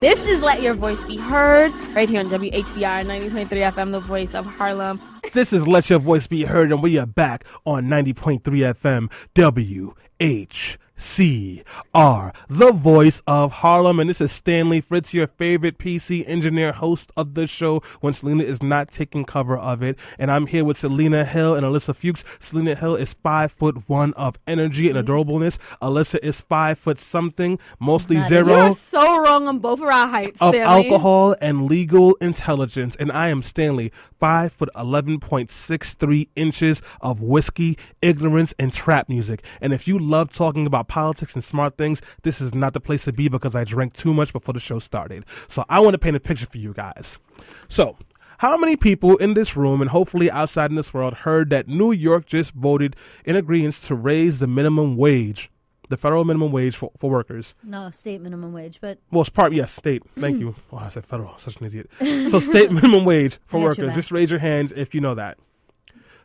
This is Let Your Voice Be Heard right here on WHCR 90.3 FM, the voice of Harlem. This is Let Your Voice Be Heard, and we are back on 90.3 FM WH. CR, the voice of Harlem. And this is Stanley Fritz, your favorite PC engineer, host of the show when Selena is not taking cover of it. And I'm here with Selena Hill and Alyssa Fuchs. Selena Hill is five foot one of energy and mm-hmm. adorableness. Alyssa is five foot something, mostly zero. You're so wrong on both of our heights, of Stanley. alcohol and legal intelligence. And I am Stanley, five foot eleven point six three inches of whiskey, ignorance, and trap music. And if you love talking about politics and smart things, this is not the place to be because I drank too much before the show started. So I want to paint a picture for you guys. So, how many people in this room and hopefully outside in this world heard that New York just voted in agreement to raise the minimum wage? The federal minimum wage for, for workers. No, state minimum wage, but well, it's part yes, state. Thank you. Oh, I said federal. Such an idiot. So state minimum wage for workers. Just raise your hands if you know that.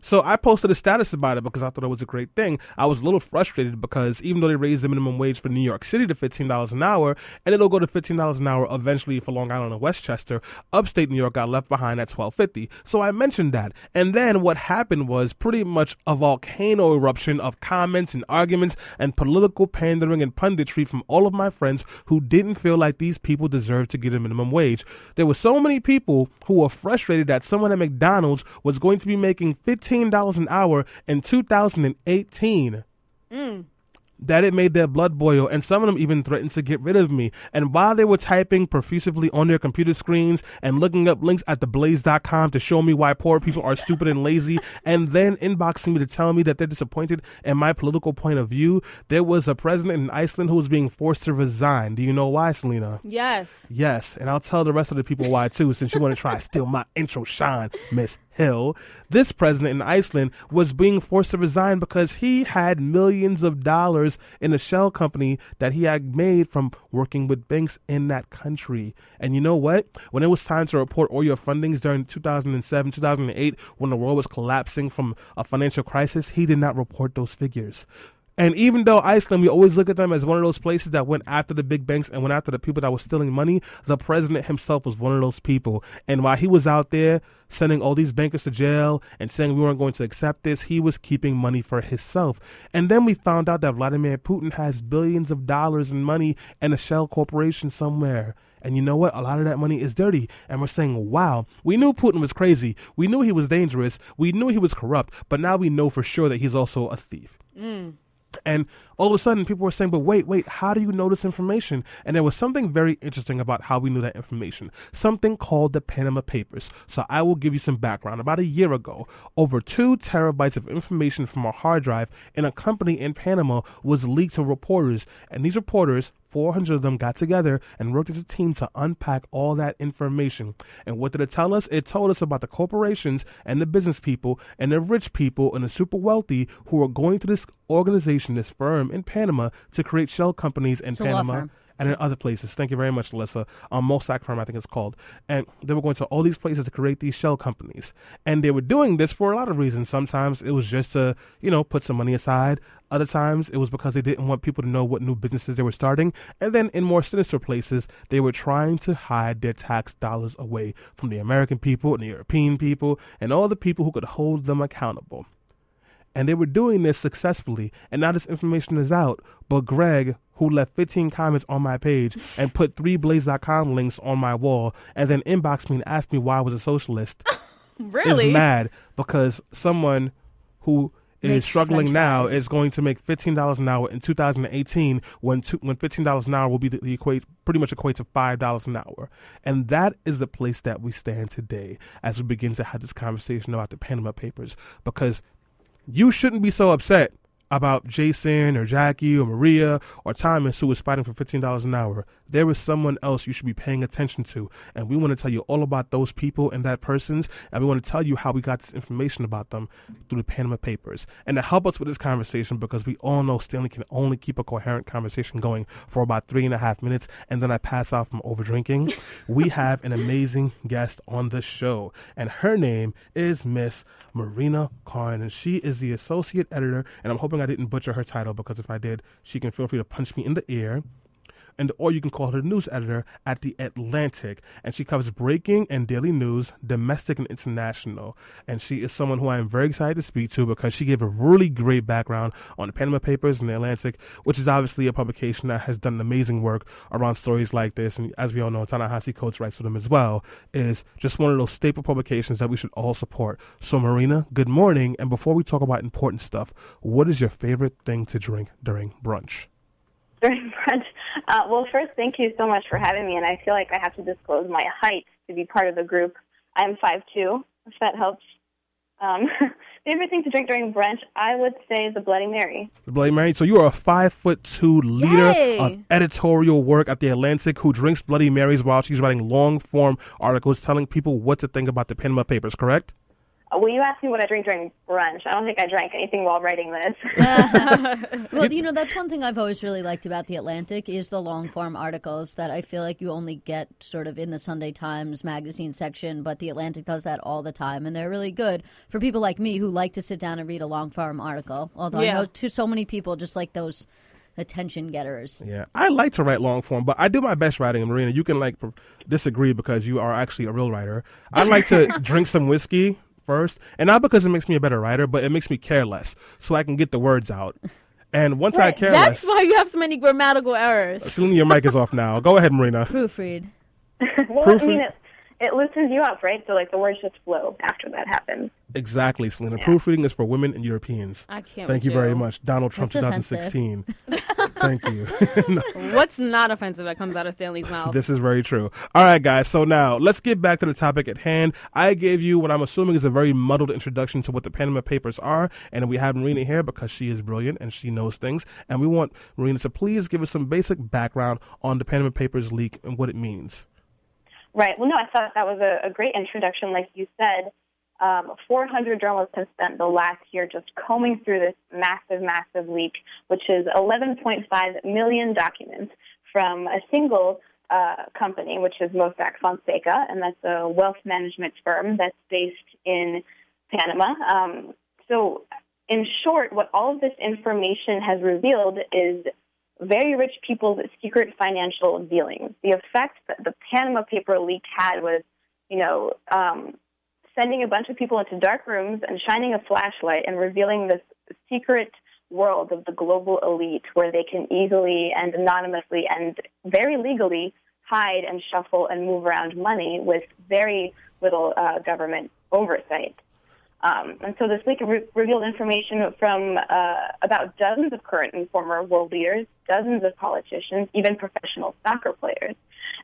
So I posted a status about it because I thought it was a great thing. I was a little frustrated because even though they raised the minimum wage for New York City to $15 an hour, and it'll go to $15 an hour eventually for Long Island and Westchester, upstate New York got left behind at 1250. So I mentioned that. And then what happened was pretty much a volcano eruption of comments and arguments and political pandering and punditry from all of my friends who didn't feel like these people deserved to get a minimum wage. There were so many people who were frustrated that someone at McDonald's was going to be making 15 $15 an hour in 2018. Mm that it made their blood boil, and some of them even threatened to get rid of me. And while they were typing profusively on their computer screens and looking up links at theblaze.com to show me why poor people are stupid and lazy, and then inboxing me to tell me that they're disappointed in my political point of view, there was a president in Iceland who was being forced to resign. Do you know why, Selena? Yes. Yes, and I'll tell the rest of the people why too, since you want to try to steal my intro shine, Miss Hill. This president in Iceland was being forced to resign because he had millions of dollars in a shell company that he had made from working with banks in that country. And you know what? When it was time to report all your fundings during 2007, 2008, when the world was collapsing from a financial crisis, he did not report those figures. And even though Iceland, we always look at them as one of those places that went after the big banks and went after the people that were stealing money, the president himself was one of those people. And while he was out there sending all these bankers to jail and saying we weren't going to accept this, he was keeping money for himself. And then we found out that Vladimir Putin has billions of dollars in money in a shell corporation somewhere. And you know what? A lot of that money is dirty. And we're saying, wow, we knew Putin was crazy. We knew he was dangerous. We knew he was corrupt. But now we know for sure that he's also a thief. Mm. And all of a sudden, people were saying, but wait, wait, how do you know this information? And there was something very interesting about how we knew that information, something called the Panama Papers. So I will give you some background. About a year ago, over two terabytes of information from a hard drive in a company in Panama was leaked to reporters. And these reporters 400 of them got together and worked as a team to unpack all that information. And what did it tell us? It told us about the corporations and the business people and the rich people and the super wealthy who are going to this organization, this firm in Panama to create shell companies in Panama and in other places. Thank you very much, Alyssa. Um, Mossack Firm, I think it's called. And they were going to all these places to create these shell companies. And they were doing this for a lot of reasons. Sometimes it was just to, you know, put some money aside. Other times it was because they didn't want people to know what new businesses they were starting. And then in more sinister places, they were trying to hide their tax dollars away from the American people and the European people and all the people who could hold them accountable. And they were doing this successfully. And now this information is out. But Greg, who left 15 comments on my page and put three blaze.com links on my wall and then inboxed me and asked me why I was a socialist, really? is mad because someone who is Makes struggling French now fries. is going to make fifteen dollars an hour in 2018 when two, when fifteen dollars an hour will be the, the, equate pretty much equate to five dollars an hour, and that is the place that we stand today as we begin to have this conversation about the Panama Papers because you shouldn't be so upset about Jason or Jackie or Maria or Thomas who was fighting for $15 an hour. There is someone else you should be paying attention to. And we want to tell you all about those people and that person's. And we want to tell you how we got this information about them through the Panama Papers. And to help us with this conversation, because we all know Stanley can only keep a coherent conversation going for about three and a half minutes. And then I pass out from over drinking. we have an amazing guest on the show. And her name is Miss Marina Koren. And she is the associate editor. And I'm hoping I didn't butcher her title because if I did, she can feel free to punch me in the ear and or you can call her news editor at The Atlantic. And she covers breaking and daily news, domestic and international. And she is someone who I am very excited to speak to because she gave a really great background on the Panama Papers and The Atlantic, which is obviously a publication that has done amazing work around stories like this. And as we all know, Ta-Nehisi Coates writes for them as well, is just one of those staple publications that we should all support. So, Marina, good morning. And before we talk about important stuff, what is your favorite thing to drink during brunch? During brunch? Uh, well, first, thank you so much for having me. And I feel like I have to disclose my height to be part of the group. I'm 5'2", if that helps. Um, favorite thing to drink during brunch, I would say the Bloody Mary. The Bloody Mary. So you are a five foot two leader Yay. of editorial work at the Atlantic who drinks Bloody Marys while she's writing long form articles telling people what to think about the Panama Papers, correct? Well, you asked me what I drink during brunch. I don't think I drank anything while writing this. well, you know, that's one thing I've always really liked about the Atlantic is the long form articles that I feel like you only get sort of in the Sunday Times magazine section, but the Atlantic does that all the time, and they're really good for people like me who like to sit down and read a long form article. Although Yeah. I know to so many people just like those attention getters. Yeah, I like to write long form, but I do my best writing. And Marina, you can like pr- disagree because you are actually a real writer. I like to drink some whiskey first, and not because it makes me a better writer, but it makes me care less, so I can get the words out. And once I Right, care That's less, why you have so many grammatical errors. Selena, your mic is off now. Go ahead, Marina. Proofread. well, I Proofread. mean, it, it loosens you up, right? So, like, the words just flow after that happens. Exactly, Selena. Proofreading is for women and Europeans. I can't. Thank with you very much, Donald Trump, That's 2016. Thank you. What's not offensive that comes out of Stanley's mouth? This is very true. All right, guys. So now let's get back to the topic at hand. I gave you what I'm assuming is a very muddled introduction to what the Panama Papers are, and we have Marina here because she is brilliant and she knows things. And we want Marina to please give us some basic background on the Panama Papers leak and what it means. Right. Well, no, I thought that was a, a great introduction. Like you said, um, 400 journalists have spent the last year just combing through this massive, massive leak, which is 11.5 million documents from a single uh, company, which is Mossack Fonseca, and that's a wealth management firm that's based in Panama. Um, so, in short, what all of this information has revealed is very rich people's secret financial dealings. The effect that the Panama paper leak had was, you know, um, sending a bunch of people into dark rooms and shining a flashlight and revealing this secret world of the global elite where they can easily and anonymously and very legally hide and shuffle and move around money with very little uh, government oversight. Um, and so this leak re- revealed information from uh, about dozens of current and former world leaders, dozens of politicians, even professional soccer players.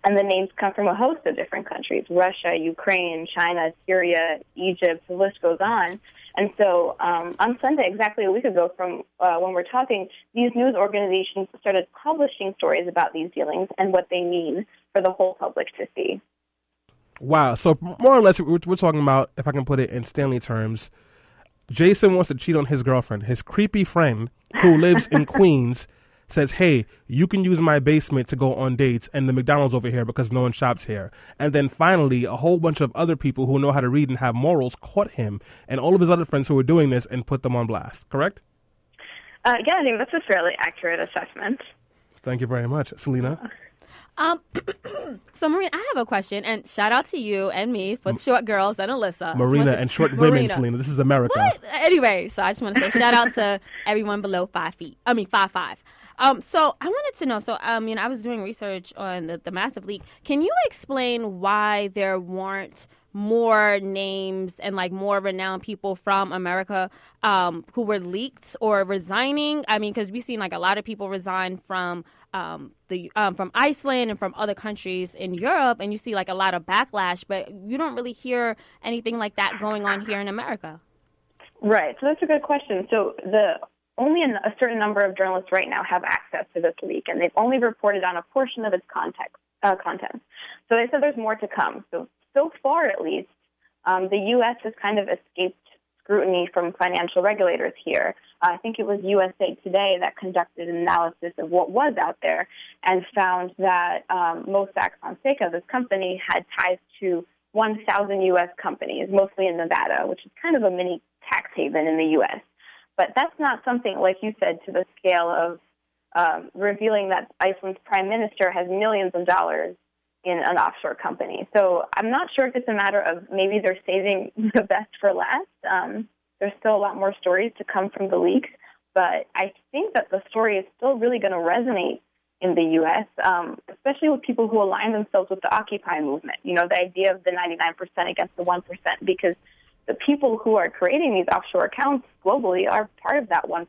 And the names come from a host of different countries Russia, Ukraine, China, Syria, Egypt, the list goes on. And so um, on Sunday, exactly a week ago from uh, when we're talking, these news organizations started publishing stories about these dealings and what they mean for the whole public to see. Wow. So more or less, we're, we're talking about, if I can put it in Stanley terms, Jason wants to cheat on his girlfriend. His creepy friend who lives in Queens says, "Hey, you can use my basement to go on dates and the McDonald's over here because no one shops here." And then finally, a whole bunch of other people who know how to read and have morals caught him and all of his other friends who were doing this and put them on blast. Correct? Uh, yeah, I think that's a fairly accurate assessment. Thank you very much, Selena. Um, so Marina, I have a question, and shout out to you and me for the short girls and Alyssa. Marina wanted- and short women, Selena. This is America. What? Anyway, so I just want to say shout out to everyone below five feet. I mean five five. Um, so I wanted to know. So um, you know, I was doing research on the, the massive leak. Can you explain why there weren't more names and like more renowned people from America um, who were leaked or resigning? I mean, because we've seen like a lot of people resign from um, the um, from Iceland and from other countries in Europe, and you see like a lot of backlash, but you don't really hear anything like that going on here in America. Right. So that's a good question. So the only a certain number of journalists right now have access to this leak, and they've only reported on a portion of its context, uh, content. So they said there's more to come. So so far, at least, um, the U.S. has kind of escaped scrutiny from financial regulators here. Uh, I think it was USA Today that conducted an analysis of what was out there and found that um, Mossack Fonseca, this company, had ties to 1,000 U.S. companies, mostly in Nevada, which is kind of a mini tax haven in the U.S. But that's not something, like you said, to the scale of um, revealing that Iceland's prime minister has millions of dollars in an offshore company. So I'm not sure if it's a matter of maybe they're saving the best for last. Um, there's still a lot more stories to come from the leaks, but I think that the story is still really going to resonate in the U.S., um, especially with people who align themselves with the Occupy movement. You know, the idea of the 99% against the 1%, because the people who are creating these offshore accounts globally are part of that 1%.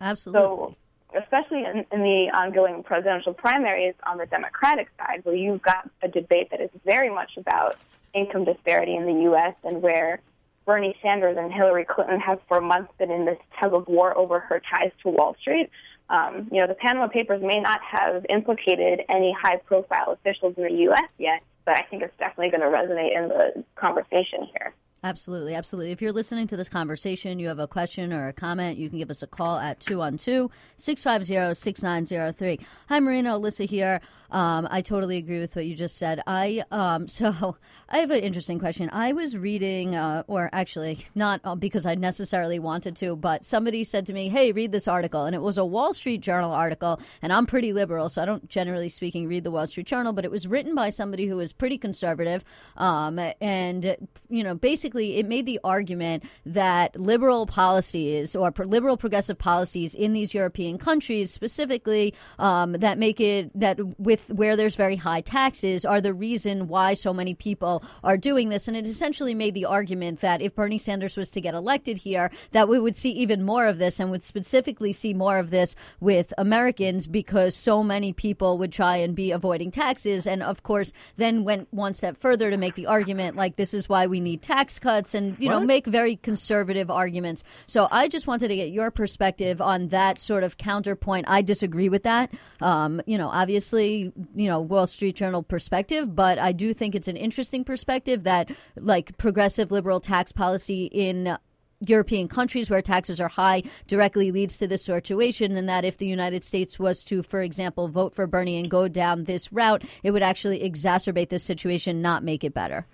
Absolutely. So, especially in, in the ongoing presidential primaries on the Democratic side, where you've got a debate that is very much about income disparity in the U.S. and where Bernie Sanders and Hillary Clinton have for months been in this tug of war over her ties to Wall Street. Um, you know, the Panama Papers may not have implicated any high profile officials in the U.S. yet, but I think it's definitely going to resonate in the conversation here. Absolutely, absolutely. If you're listening to this conversation, you have a question or a comment, you can give us a call at 212 650 6903. Hi, Marina, Alyssa here. Um, I totally agree with what you just said. I um, so I have an interesting question. I was reading, uh, or actually not uh, because I necessarily wanted to, but somebody said to me, "Hey, read this article," and it was a Wall Street Journal article. And I'm pretty liberal, so I don't generally speaking read the Wall Street Journal, but it was written by somebody who is pretty conservative, um, and you know, basically, it made the argument that liberal policies or liberal progressive policies in these European countries, specifically, um, that make it that with with where there's very high taxes are the reason why so many people are doing this. And it essentially made the argument that if Bernie Sanders was to get elected here, that we would see even more of this and would specifically see more of this with Americans because so many people would try and be avoiding taxes. And of course, then went one step further to make the argument like this is why we need tax cuts and, you what? know, make very conservative arguments. So I just wanted to get your perspective on that sort of counterpoint. I disagree with that. Um, you know, obviously, you know Wall Street Journal perspective, but I do think it's an interesting perspective that like progressive liberal tax policy in European countries where taxes are high directly leads to this situation, and that if the United States was to, for example, vote for Bernie and go down this route, it would actually exacerbate this situation, not make it better.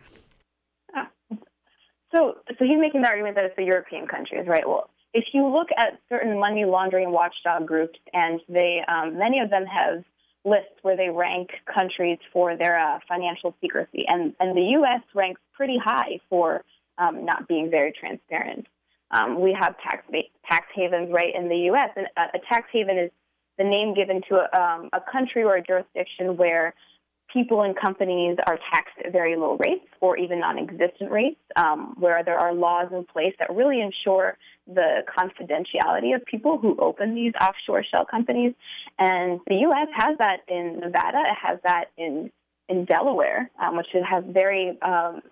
So, so he's making the argument that it's the European countries, right? Well, if you look at certain money laundering watchdog groups, and they, um, many of them have lists where they rank countries for their uh, financial secrecy, and and the U.S. ranks pretty high for um, not being very transparent. Um, we have tax tax havens right in the U.S., and a, a tax haven is the name given to a, um, a country or a jurisdiction where people and companies are taxed at very low rates or even non-existent rates, um, where there are laws in place that really ensure the confidentiality of people who open these offshore shell companies. And the U.S. has that in Nevada. It has that in in Delaware, um, which has very um,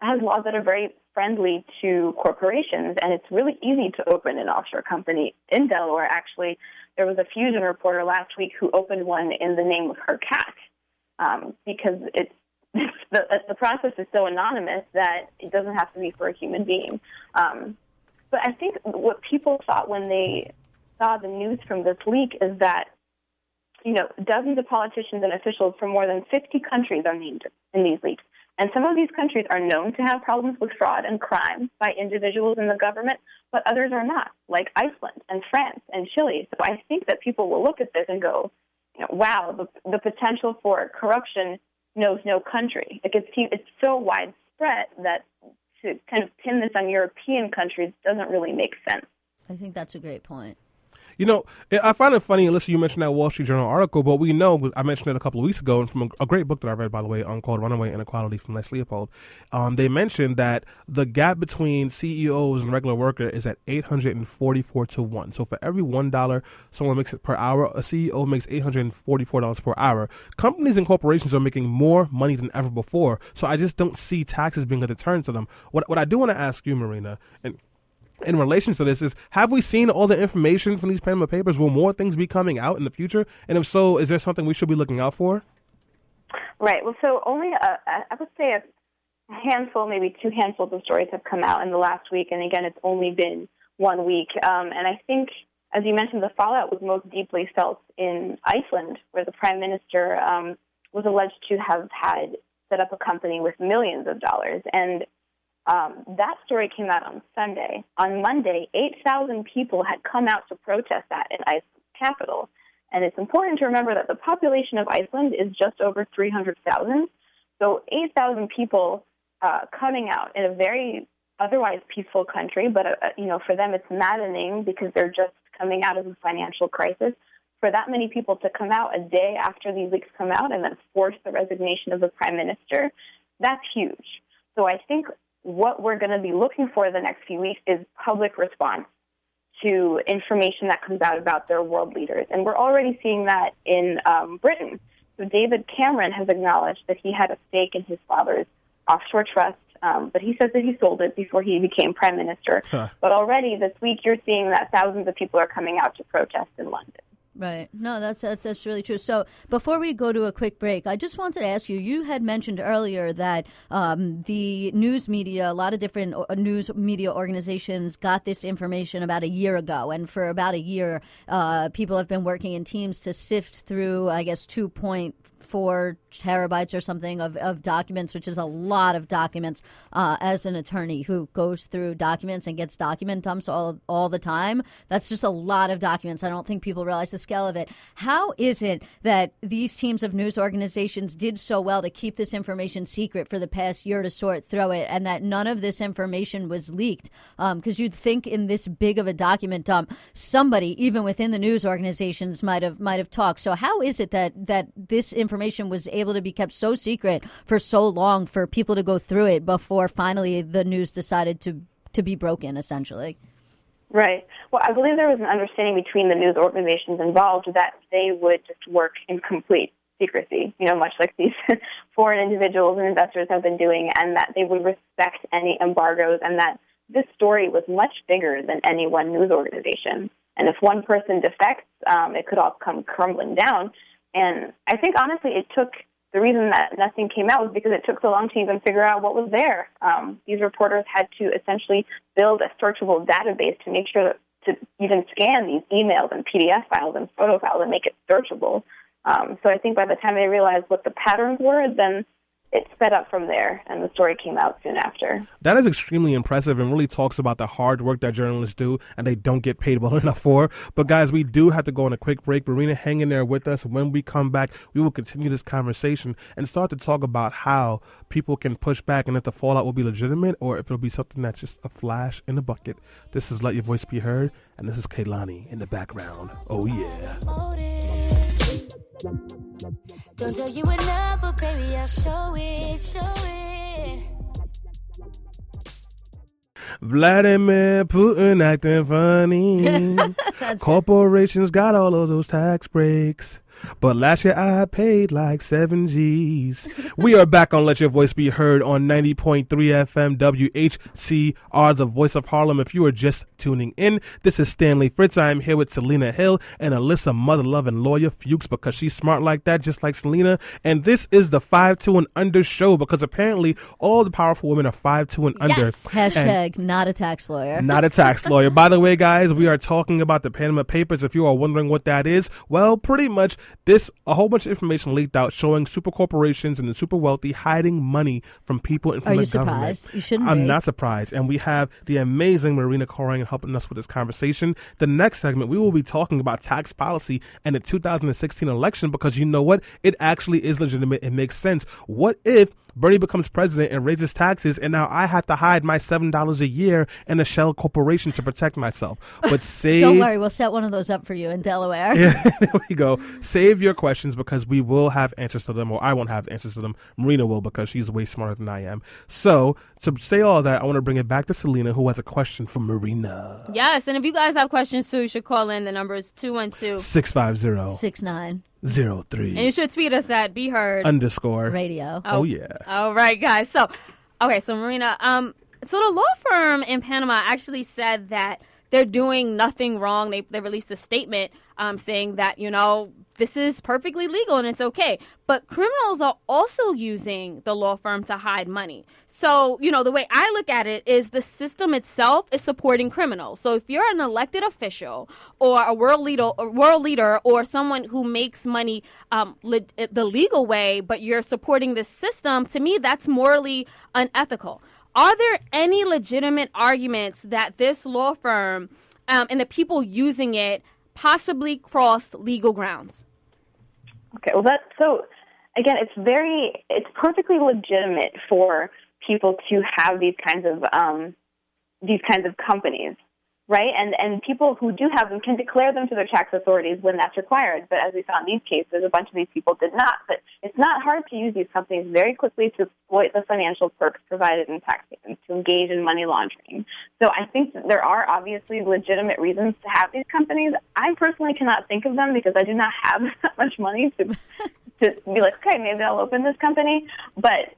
has laws that are very friendly to corporations, and it's really easy to open an offshore company in Delaware. Actually, there was a Fusion reporter last week who opened one in the name of her cat um, because it's the, the process is so anonymous that it doesn't have to be for a human being. Um, but I think what people thought when they saw the news from this leak is that, you know, dozens of politicians and officials from more than 50 countries are named in these leaks. And some of these countries are known to have problems with fraud and crime by individuals in the government, but others are not, like Iceland and France and Chile. So I think that people will look at this and go, wow, the, the potential for corruption knows no country. Like it's, it's so widespread that to kind of pin this on European countries doesn't really make sense. I think that's a great point. You know, I find it funny, Alyssa, you mentioned that Wall Street Journal article, but we know, I mentioned it a couple of weeks ago, and from a, great book that I read, by the way, um, called Runaway Inequality from Les Leopold, um, they mentioned that the gap between CEOs and regular worker is at 844 to 1. So for every $1 someone makes it per hour, a CEO makes $844 per hour. Companies and corporations are making more money than ever before, so I just don't see taxes being a deterrent to them. What, what I do want to ask you, Marina, and in relation to this is have we seen all the information from these Panama Papers? Will more things be coming out in the future? And if so, is there something we should be looking out for? Right. Well, so only a, I would say a handful, maybe two handfuls of stories have come out in the last week, and again, it's only been one week. Um, and I think, as you mentioned, the fallout was most deeply felt in Iceland, where the prime minister um, was alleged to have had set up a company with millions of dollars, and um, that story came out on Sunday. On Monday, 8,000 people had come out to protest that in Iceland. capital. And it's important to remember that the population of Iceland is just over 300,000. So 8,000 people uh, coming out in a very otherwise peaceful country, but uh, you know, for them it's maddening because they're just coming out of a financial crisis. For that many people to come out a day after these leaks come out and then force the resignation of the prime minister, that's huge. So I think what we're going to be looking for the next few weeks is public response to information that comes out about their world leaders. And we're already seeing that in um, Britain. So David Cameron has acknowledged that he had a stake in his father's offshore trust, um, but he says that he sold it before he became prime minister. Huh. But already this week, you're seeing that thousands of people are coming out to protest in London. Right. No, that's, that's that's really true. So before we go to a quick break, I just wanted to ask you. You had mentioned earlier that um, the news media, a lot of different uh, news media organizations, got this information about a year ago, and for about a year, uh, people have been working in teams to sift through, I guess, two point four terabytes or something of, of documents, which is a lot of documents uh, as an attorney who goes through documents and gets document dumps all, all the time. That's just a lot of documents. I don't think people realize the scale of it. How is it that these teams of news organizations did so well to keep this information secret for the past year to sort through it and that none of this information was leaked? Because um, you'd think in this big of a document dump, somebody, even within the news organizations, might have might have talked. So how is it that, that this information information was able to be kept so secret for so long for people to go through it before finally the news decided to to be broken essentially. Right. Well, I believe there was an understanding between the news organizations involved that they would just work in complete secrecy, you know, much like these foreign individuals and investors have been doing, and that they would respect any embargoes, and that this story was much bigger than any one news organization. And if one person defects, um, it could all come crumbling down. And I think honestly, it took the reason that nothing came out was because it took so long to even figure out what was there. Um, these reporters had to essentially build a searchable database to make sure to even scan these emails and PDF files and photo files and make it searchable. Um, so I think by the time they realized what the patterns were, then it sped up from there, and the story came out soon after. That is extremely impressive and really talks about the hard work that journalists do and they don't get paid well enough for. But, guys, we do have to go on a quick break. Marina, hang in there with us. When we come back, we will continue this conversation and start to talk about how people can push back and if the fallout will be legitimate or if it'll be something that's just a flash in the bucket. This is Let Your Voice Be Heard, and this is Kehlani in the background. Oh, yeah. Don't tell you enough, but baby, I'll show it, show it. Vladimir Putin acting funny. Corporations got all of those tax breaks. But last year I paid like seven G's. we are back on Let Your Voice Be Heard on 90.3 FM WHCR, the voice of Harlem. If you are just tuning in, this is Stanley Fritz. I am here with Selena Hill and Alyssa Mother Loving Lawyer Fuchs because she's smart like that, just like Selena. And this is the 5 2 and under show because apparently all the powerful women are 5 2 and under. Yes. Hashtag and not a tax lawyer. Not a tax lawyer. By the way, guys, we are talking about the Panama Papers. If you are wondering what that is, well, pretty much this a whole bunch of information leaked out showing super corporations and the super wealthy hiding money from people and from Are the you government. Surprised? You shouldn't. I'm be. not surprised, and we have the amazing Marina Koren helping us with this conversation. The next segment, we will be talking about tax policy and the 2016 election because you know what, it actually is legitimate. It makes sense. What if Bernie becomes president and raises taxes, and now I have to hide my seven dollars a year in a shell corporation to protect myself. But save. Don't worry, we'll set one of those up for you in Delaware. yeah, there we go. Save your questions because we will have answers to them, or I won't have answers to them. Marina will because she's way smarter than I am. So to say all that, I want to bring it back to Selena, who has a question for Marina. Yes, and if you guys have questions too, you should call in. The number is 212 650 69 zero three. And you should tweet us at Be Heard underscore radio. Oh, oh yeah. All right, guys. So, okay, so Marina, um, so the law firm in Panama actually said that they're doing nothing wrong. They they released a statement um, saying that you know this is perfectly legal and it's okay. But criminals are also using the law firm to hide money. So, you know, the way I look at it is the system itself is supporting criminals. So if you're an elected official or a world leader, a world leader or someone who makes money um, le- the legal way, but you're supporting this system, to me, that's morally unethical. Are there any legitimate arguments that this law firm um, and the people using it possibly crossed legal grounds? Okay, well, that's so. Again, it's very, it's perfectly legitimate for people to have these kinds of um, these kinds of companies, right? And and people who do have them can declare them to their tax authorities when that's required. But as we saw in these cases, a bunch of these people did not. But it's not hard to use these companies very quickly to exploit the financial perks provided in tax havens to engage in money laundering. So I think there are obviously legitimate reasons to have these companies. I personally cannot think of them because I do not have that much money to to be like, okay, maybe I'll open this company. But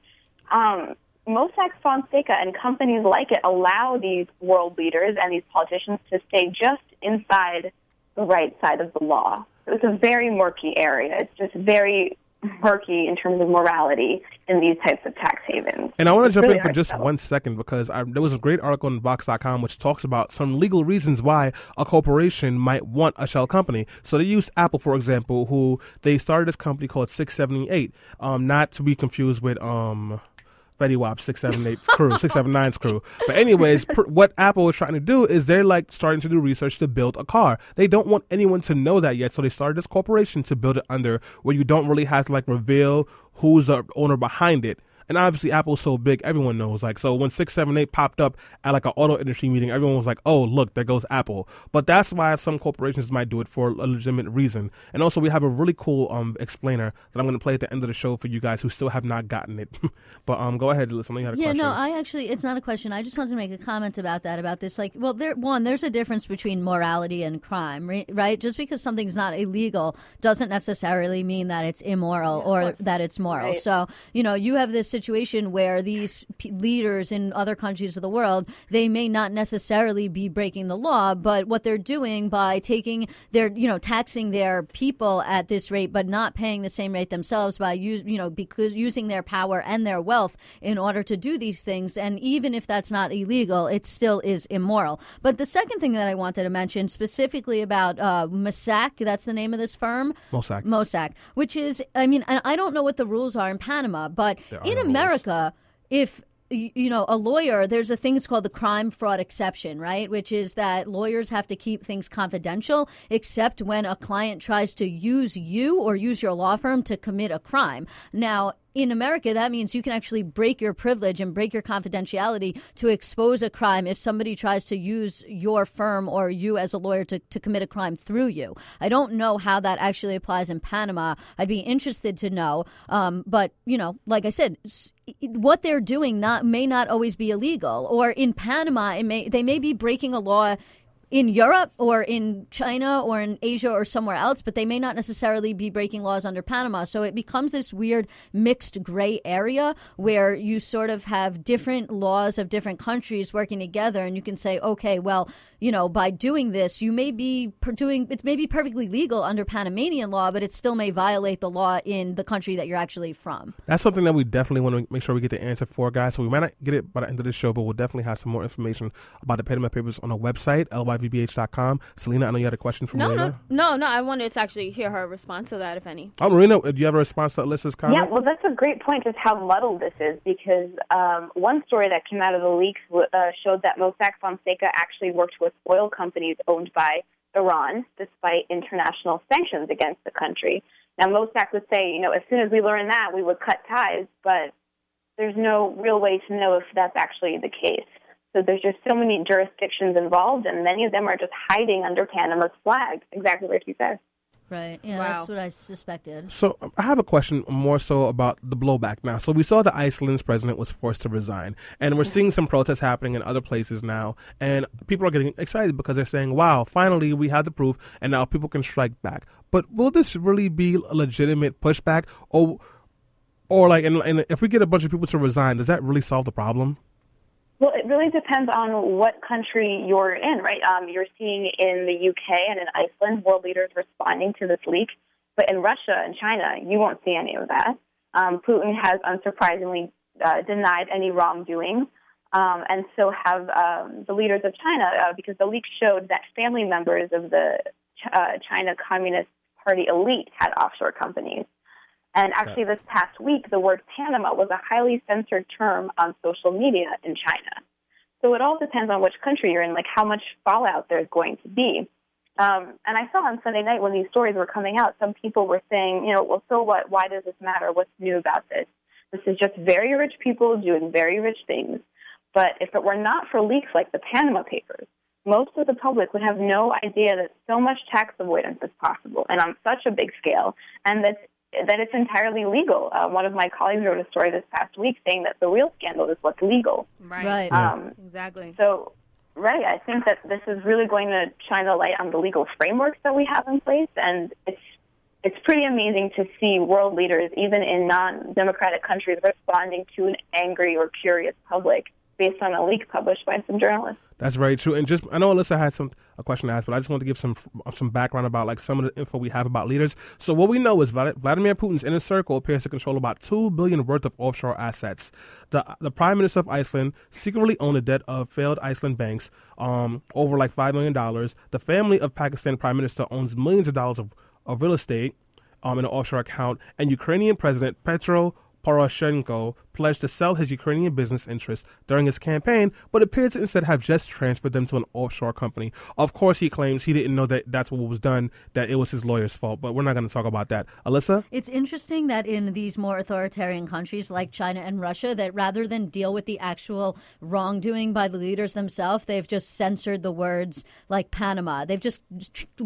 um, Mossack Fonseca and companies like it allow these world leaders and these politicians to stay just inside the right side of the law. It's a very murky area. It's just very murky in terms of morality in these types of tax havens. And I want to It's jump really in for just one second because I, there was a great article on Vox.com which talks about some legal reasons why a corporation might want a shell company. So they used Apple, for example, who they started this company called 678, um, not to be confused with um, Fetty Wap 678 crew, 679's crew. But anyways, pr- what Apple is trying to do is they're like starting to do research to build a car. They don't want anyone to know that yet, so they started this corporation to build it under where you don't really have to like reveal who's the owner behind it. And obviously, Apple's so big, everyone knows. Like, so when 678 popped up at like an auto industry meeting, everyone was like, oh, look, there goes Apple. But that's why some corporations might do it for a legitimate reason. And also, we have a really cool um explainer that I'm going to play at the end of the show for you guys who still have not gotten it. but um, go ahead, listen. You had a Yeah, question. no, I actually, it's not a question. I just wanted to make a comment about that. About this, like, well, there one, there's a difference between morality and crime, right? Just because something's not illegal doesn't necessarily mean that it's immoral or that it's moral. Right. So, you know, you have this situation where these p- leaders in other countries of the world, they may not necessarily be breaking the law, but what they're doing by taking their, you know, taxing their people at this rate, but not paying the same rate themselves by use, you know, because using their power and their wealth in order to do these things. And even if that's not illegal, it still is immoral. But the second thing that I wanted to mention specifically about uh, Mossack, that's the name of this firm. Mossack. Mossack, which is, I mean, I don't know what the rules are in Panama, but in. America, if you know a lawyer there's a thing that's called the crime fraud exception right? Which is that lawyers have to keep things confidential except when a client tries to use you or use your law firm to commit a crime. Now in America, that means you can actually break your privilege and break your confidentiality to expose a crime if somebody tries to use your firm or you as a lawyer to, to commit a crime through you. I don't know how that actually applies in Panama. I'd be interested to know. Um, but, you know, like I said, what they're doing not may not always be illegal. Or in Panama, may, they may be breaking a law in Europe or in China or in Asia or somewhere else, but they may not necessarily be breaking laws under Panama. So it becomes this weird mixed gray area where you sort of have different laws of different countries working together, and you can say, okay, well, you know, by doing this, you may be doing it may be perfectly legal under Panamanian law, but it still may violate the law in the country that you're actually from. That's something that we definitely want to make sure we get the answer for, guys. So we might not get it by the end of the show, but we'll definitely have some more information about the Panama Papers on our website, lyvbh.com. Selena, I know you had a question from No, Marina. no, no, no. I wanted to actually hear her response to that, if any. Oh, Marina, do you have a response to Alyssa's comment? Yeah, well, that's a great point, just how muddled this is, because um, one story that came out of the leaks uh, showed that Mossack Fonseca actually worked with oil companies owned by Iran, despite international sanctions against the country. Now, Mossack would say, you know, as soon as we learn that, we would cut ties, but there's no real way to know if that's actually the case. So there's just so many jurisdictions involved, and many of them are just hiding under Panama's flag, exactly like you said. Right. Yeah, Wow. that's what I suspected. So um, I have a question more so about the blowback now. So we saw that Iceland's president was forced to resign, and we're seeing some protests happening in other places now, and people are getting excited because they're saying, "Wow, finally we have the proof, and now people can strike back." But will this really be a legitimate pushback, or, or like, and, and if we get a bunch of people to resign, does that really solve the problem? Well, it really depends on what country you're in, right? Um, you're seeing in the UK and in Iceland world leaders responding to this leak, but in Russia and China, you won't see any of that. Um, Putin has unsurprisingly uh, denied any wrongdoing, um, and so have um, the leaders of China, uh, because the leak showed that family members of the Ch- uh, China Communist Party elite had offshore companies. And actually, this past week, the word Panama was a highly censored term on social media in China. So it all depends on which country you're in, like how much fallout there's going to be. Um, and I saw on Sunday night when these stories were coming out, some people were saying, you know, well, so what? Why does this matter? What's new about this? This is just very rich people doing very rich things. But if it were not for leaks like the Panama Papers, most of the public would have no idea that so much tax avoidance is possible and on such a big scale, and that that it's entirely legal. Uh, one of my colleagues wrote a story this past week saying that the real scandal is what's legal. Right. Right. Um, Exactly. so, right, I think that this is really going to shine a light on the legal frameworks that we have in place, and it's it's pretty amazing to see world leaders, even in non-democratic countries, responding to an angry or curious public based on a leak published by some journalists. That's very true. And just I know Alyssa had some a question to ask, but I just want to give some some background about like some of the info we have about leaders. So what we know is Vlad- Vladimir Putin's inner circle appears to control about two billion worth of offshore assets. The the prime minister of Iceland secretly owned a debt of failed Iceland banks, um, over like five million dollars. The family of Pakistan prime minister owns millions of dollars of, of real estate, um, in an offshore account. And Ukrainian President Petro Poroshenko pledged to sell his Ukrainian business interests during his campaign, but appeared to instead have just transferred them to an offshore company. Of course, he claims he didn't know that that's what was done, that it was his lawyer's fault, but we're not going to talk about that. Alyssa? It's interesting that in these more authoritarian countries like China and Russia, that rather than deal with the actual wrongdoing by the leaders themselves, they've just censored the words like Panama. They've just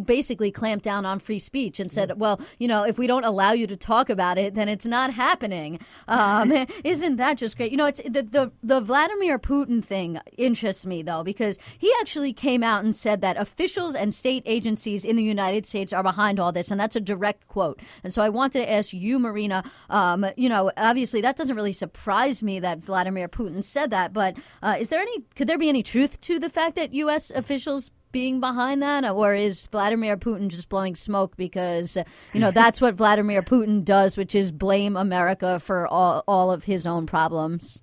basically clamped down on free speech and said, well, you know, if we don't allow you to talk about it, then it's not happening. Um, isn't that just great? You know, it's the, the the Vladimir Putin thing interests me though because he actually came out and said that officials and state agencies in the United States are behind all this, and that's a direct quote. And so I wanted to ask you, Marina. Um, you know, obviously that doesn't really surprise me that Vladimir Putin said that, but uh, is there any? Could there be any truth to the fact that U.S. officials being behind that, or is Vladimir Putin just blowing smoke because you know that's what Vladimir Putin does, which is blame America for all all of his own problems?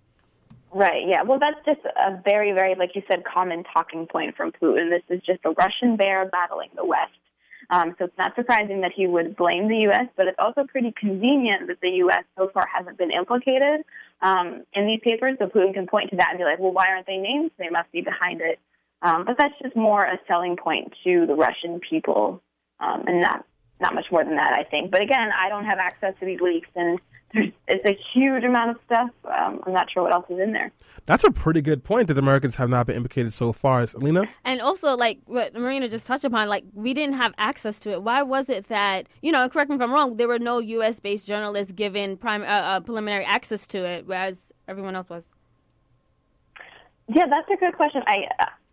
Right, yeah. Well, that's just a very, very, like you said, common talking point from Putin. This is just a Russian bear battling the West. Um, so it's not surprising that he would blame the U.S., but it's also pretty convenient that the U.S. so far hasn't been implicated um, in these papers. So Putin can point to that and be like, well, why aren't they named? They must be behind it. Um, but that's just more a selling point to the Russian people um, and not, not much more than that, I think. But again, I don't have access to these leaks, and there's, it's a huge amount of stuff. Um, I'm not sure what else is in there. That's a pretty good point that the Americans have not been implicated so far. Lena? And also, like what Marina just touched upon, like we didn't have access to it. Why was it that you know? Correct me if I'm wrong. There were no U.S. based journalists given prime uh, uh, preliminary access to it, whereas everyone else was. Yeah, that's a good question. I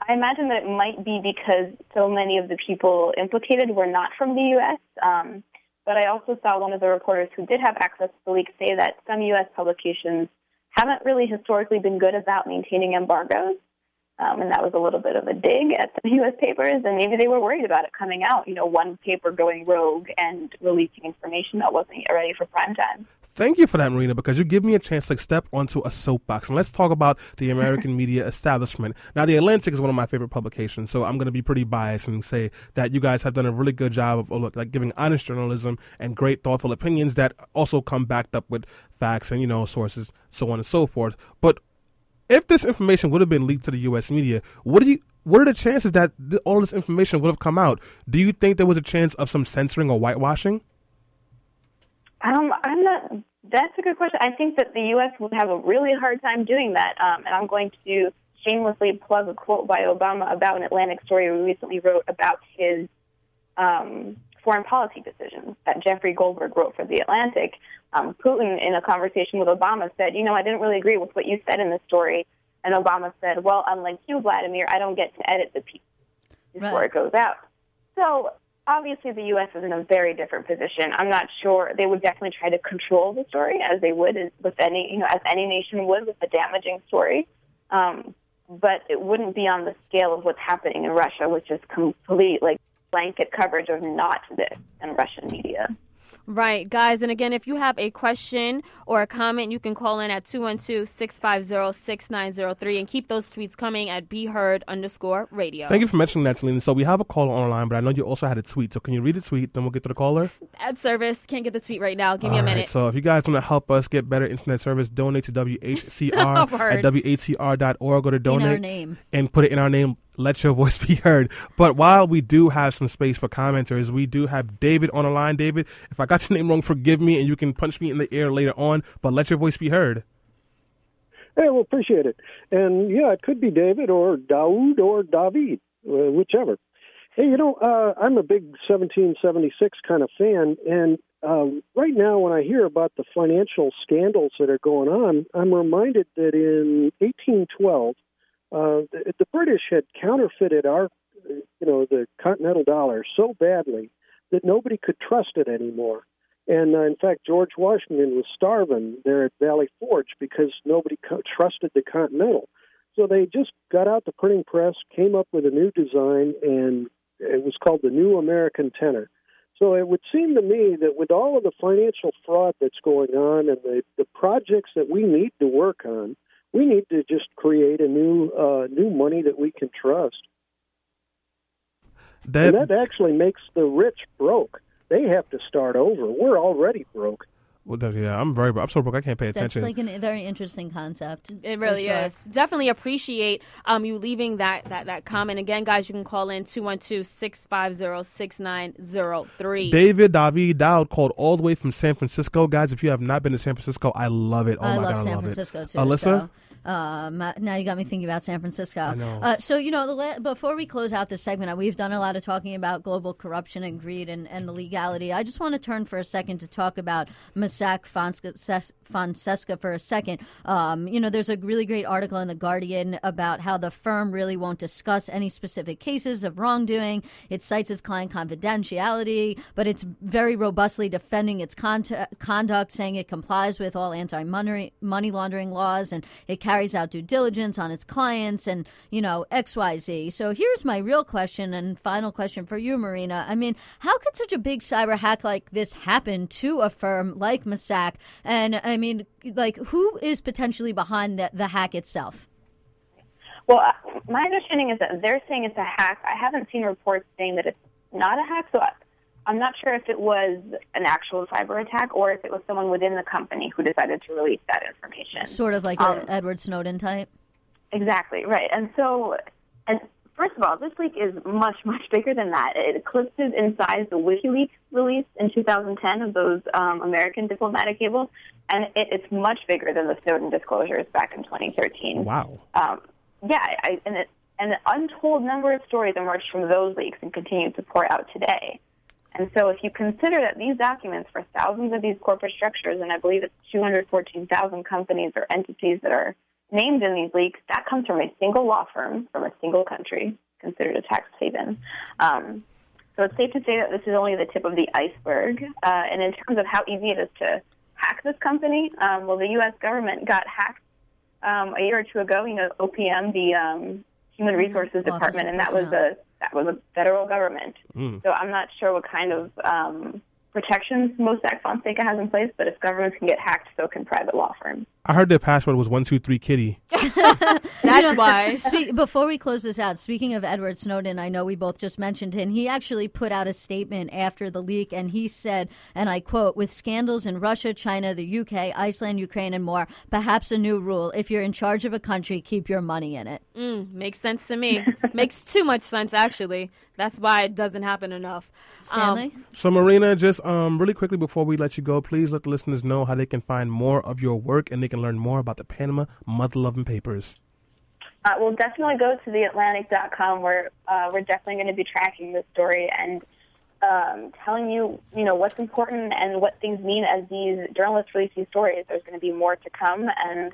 I imagine that it might be because so many of the people implicated were not from the U.S. Um, but I also saw one of the reporters who did have access to the leak say that some U.S. publications haven't really historically been good about maintaining embargoes. Um, and that was a little bit of a dig at the U.S. papers, and maybe they were worried about it coming out. You know, one paper going rogue and releasing information that wasn't yet ready for prime time. Thank you for that, Marina, because you give me a chance to step onto a soapbox. And let's talk about the American media establishment. Now, The Atlantic is one of my favorite publications, so I'm going to be pretty biased and say that you guys have done a really good job of look, like giving honest journalism and great, thoughtful opinions that also come backed up with facts and, you know, sources, so on and so forth. But if this information would have been leaked to the U.S. media, what do you? What are the chances that th- all this information would have come out? Do you think there was a chance of some censoring or whitewashing? Um, I'm not. That's a good question. I think that the U.S. would have a really hard time doing that. Um, and I'm going to shamelessly plug a quote by Obama about an Atlantic story we recently wrote about his um, foreign policy decisions that Jeffrey Goldberg wrote for the Atlantic. Um, Putin, in a conversation with Obama, said, "You know, I didn't really agree with what you said in the story." And Obama said, "Well, unlike you, Vladimir, I don't get to edit the piece before Right. it goes out." So obviously, the U.S. is in a very different position. I'm not sure they would definitely try to control the story as they would with any, you know, as any nation would with a damaging story. Um, but it wouldn't be on the scale of what's happening in Russia, which is complete like blanket coverage of not this in Russian media. Right, guys. And again, if you have a question or a comment, you can call in at 212-650-6903 and keep those tweets coming at beheard underscore radio. Thank you for mentioning that, Selena. So we have a caller online, but I know you also had a tweet. So can you read the tweet? Then we'll get to the caller. Ad service. Can't get the tweet right now. Give me a All right, minute. so if you guys want to help us get better internet service, donate to WHCR Word. at WHCR.org. Go to In our donate name. and put it in our name let your voice be heard. But while we do have some space for commenters, we do have David on the line. David, if I got your name wrong, forgive me, and you can punch me in the air later on. But let your voice be heard. Hey, well, appreciate it. And yeah, it could be David or Daoud or David, uh, whichever. Hey, you know, uh, I'm a big 1776 kind of fan, and um, right now, when I hear about the financial scandals that are going on, I'm reminded that in 1812, uh, the, the British had counterfeited our, you know, the continental dollar so badly that nobody could trust it anymore. And uh, in fact, George Washington was starving there at Valley Forge because nobody co- trusted the Continental. So they just got out the printing press, came up with a new design, and it was called the New American Tenor. So it would seem to me that with all of the financial fraud that's going on and the, the projects that we need to work on, we need to just create a new uh, new money that we can trust. That, and that actually makes the rich broke. They have to start over. We're already broke. Well, yeah, I'm very. I'm so broke. I can't pay attention. That's like a very interesting concept. It really sure. is. Definitely appreciate um, you leaving that, that, that comment. Again, guys, you can call in 212-650-6903. David David Dowd called all the way from San Francisco. Guys, if you have not been to San Francisco, I love it. Oh I my love god, I San love Francisco it. too. Alyssa, So, um, now you got me thinking about San Francisco. Uh, so you know, la- before we close out this segment, uh, we've done a lot of talking about global corruption and greed and, and the legality. I just want to turn for a second to talk about Fonseca, Fonseca for a second. Um, you know, there's a really great article in the Guardian about how the firm really won't discuss any specific cases of wrongdoing. It cites its client confidentiality, but it's very robustly defending its con- conduct, saying it complies with all anti-money money laundering laws and it carries out due diligence on its clients and you know XYZ. So here's my real question and final question for you, Marina. I mean, how could such a big cyber hack like this happen to a firm like Mossack? And I mean, like, who is potentially behind the, the hack itself? Well, uh, my understanding is that they're saying it's a hack. I haven't seen reports saying that it's not a hack, so I'm not sure if it was an actual cyber attack or if it was someone within the company who decided to release that information. Sort of like Um, a Edward Snowden type. Exactly right. And so, and first of all, this leak is much much bigger than that. It eclipses in size the WikiLeaks release in 2010 of those um, American diplomatic cables, and it, it's much bigger than the Snowden disclosures back in 2013. wow. Um, yeah, I, and it, and an untold number of stories emerged from those leaks and continue to pour out today. And so, if you consider that these documents for thousands of these corporate structures, and I believe it's 214,000 companies or entities that are named in these leaks, that comes from a single law firm from a single country, considered a tax haven. Um, so it's safe to say that this is only the tip of the iceberg. Uh, and in terms of how easy it is to hack this company, um, well, the U.S. government got hacked um, a year or two ago. You know, OPM, the um, Human Resources Office Department, and that was a that was a federal government. Mm. So I'm not sure what kind of um, protections Mossack Fonseca has in place, but if governments can get hacked, so can private law firms. I heard their password was one two three kitty. That's why. Speak, before we close this out, speaking of Edward Snowden, I know we both just mentioned him. He actually put out a statement after the leak, and he said, and I quote, with scandals in Russia, China, the UK, Iceland, Ukraine, and more, perhaps a new rule. If you're in charge of a country, keep your money in it. Mm, makes sense to me. makes too much sense, actually. That's why it doesn't happen enough. Um, Stanley? So, Marina, just um, really quickly before we let you go, please let the listeners know how they can find more of your work and they can learn more about the Panama Mother Loving Papers. Uh, we'll definitely go to theatlantic.com where uh, we're definitely going to be tracking this story and um, telling you, you know, what's important and what things mean as these journalists release these stories. There's going to be more to come and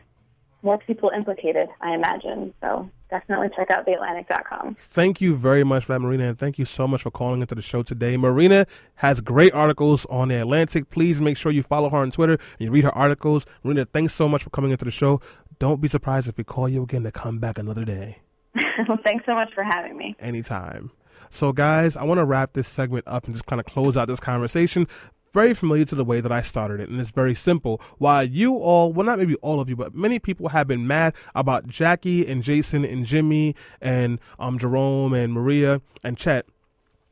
more people implicated, I imagine. So definitely check out theatlantic.com. Thank you very much for that, Marina, and thank you so much for calling into the show today. Marina has great articles on the Atlantic. Please make sure you follow her on Twitter and you read her articles. Marina, thanks so much for coming into the show. Don't be surprised if we call you again to come back another day. well, thanks so much for having me. anytime. So, guys, I want to wrap this segment up and just kind of close out this conversation. Very familiar to the way that I started it, and it's very simple. While you all, well, not maybe all of you, but many people have been mad about Jackie and Jason and Jimmy and um, Jerome and Maria and Chet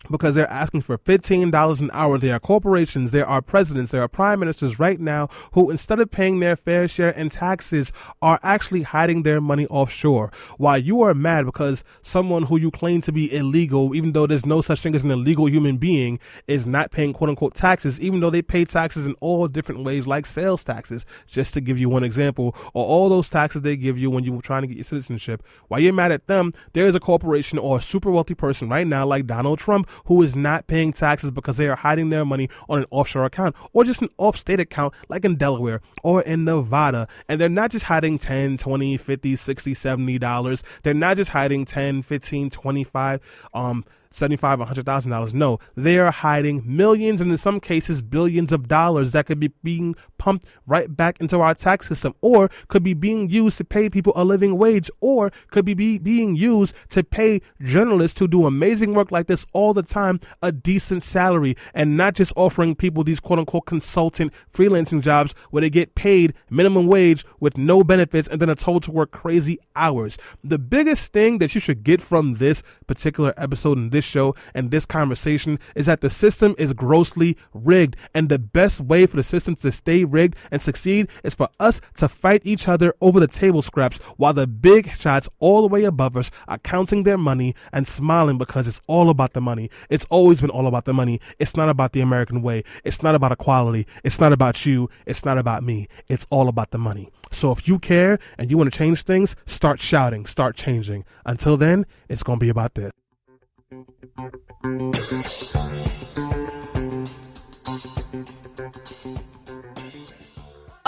because they're asking for $15 an hour. There are corporations, there are presidents, there are prime ministers right now who, instead of paying their fair share in taxes, are actually hiding their money offshore. While you are mad because someone who you claim to be illegal, even though there's no such thing as an illegal human being, is not paying quote unquote taxes, even though they pay taxes in all different ways, like sales taxes, just to give you one example, or all those taxes they give you when you're trying to get your citizenship. While you're mad at them, there is a corporation or a super wealthy person right now, like Donald Trump, who is not paying taxes because they are hiding their money on an offshore account or just an off state account like in Delaware or in Nevada. And they're not just hiding 10, 20, 50, 60, 70 dollars. They're not just hiding 10, 15, 25, um, seventy-five, hundred thousand dollars. No, they are hiding millions and in some cases billions of dollars that could be being pumped right back into our tax system, or could be being used to pay people a living wage, or could be, be being used to pay journalists who do amazing work like this all the time a decent salary, and not just offering people these quote unquote consultant freelancing jobs where they get paid minimum wage with no benefits and then are told to work crazy hours. The biggest thing that you should get from this particular episode and this show and this conversation is that the system is grossly rigged. And the best way for the system to stay rigged and succeed is for us to fight each other over the table scraps while the big shots all the way above us are counting their money and smiling because it's all about the money. It's always been all about the money. It's not about the American way. It's not about equality. It's not about you. It's not about me. It's all about the money. So if you care and you want to change things, start shouting, start changing. Until then, it's going to be about this. Thank you.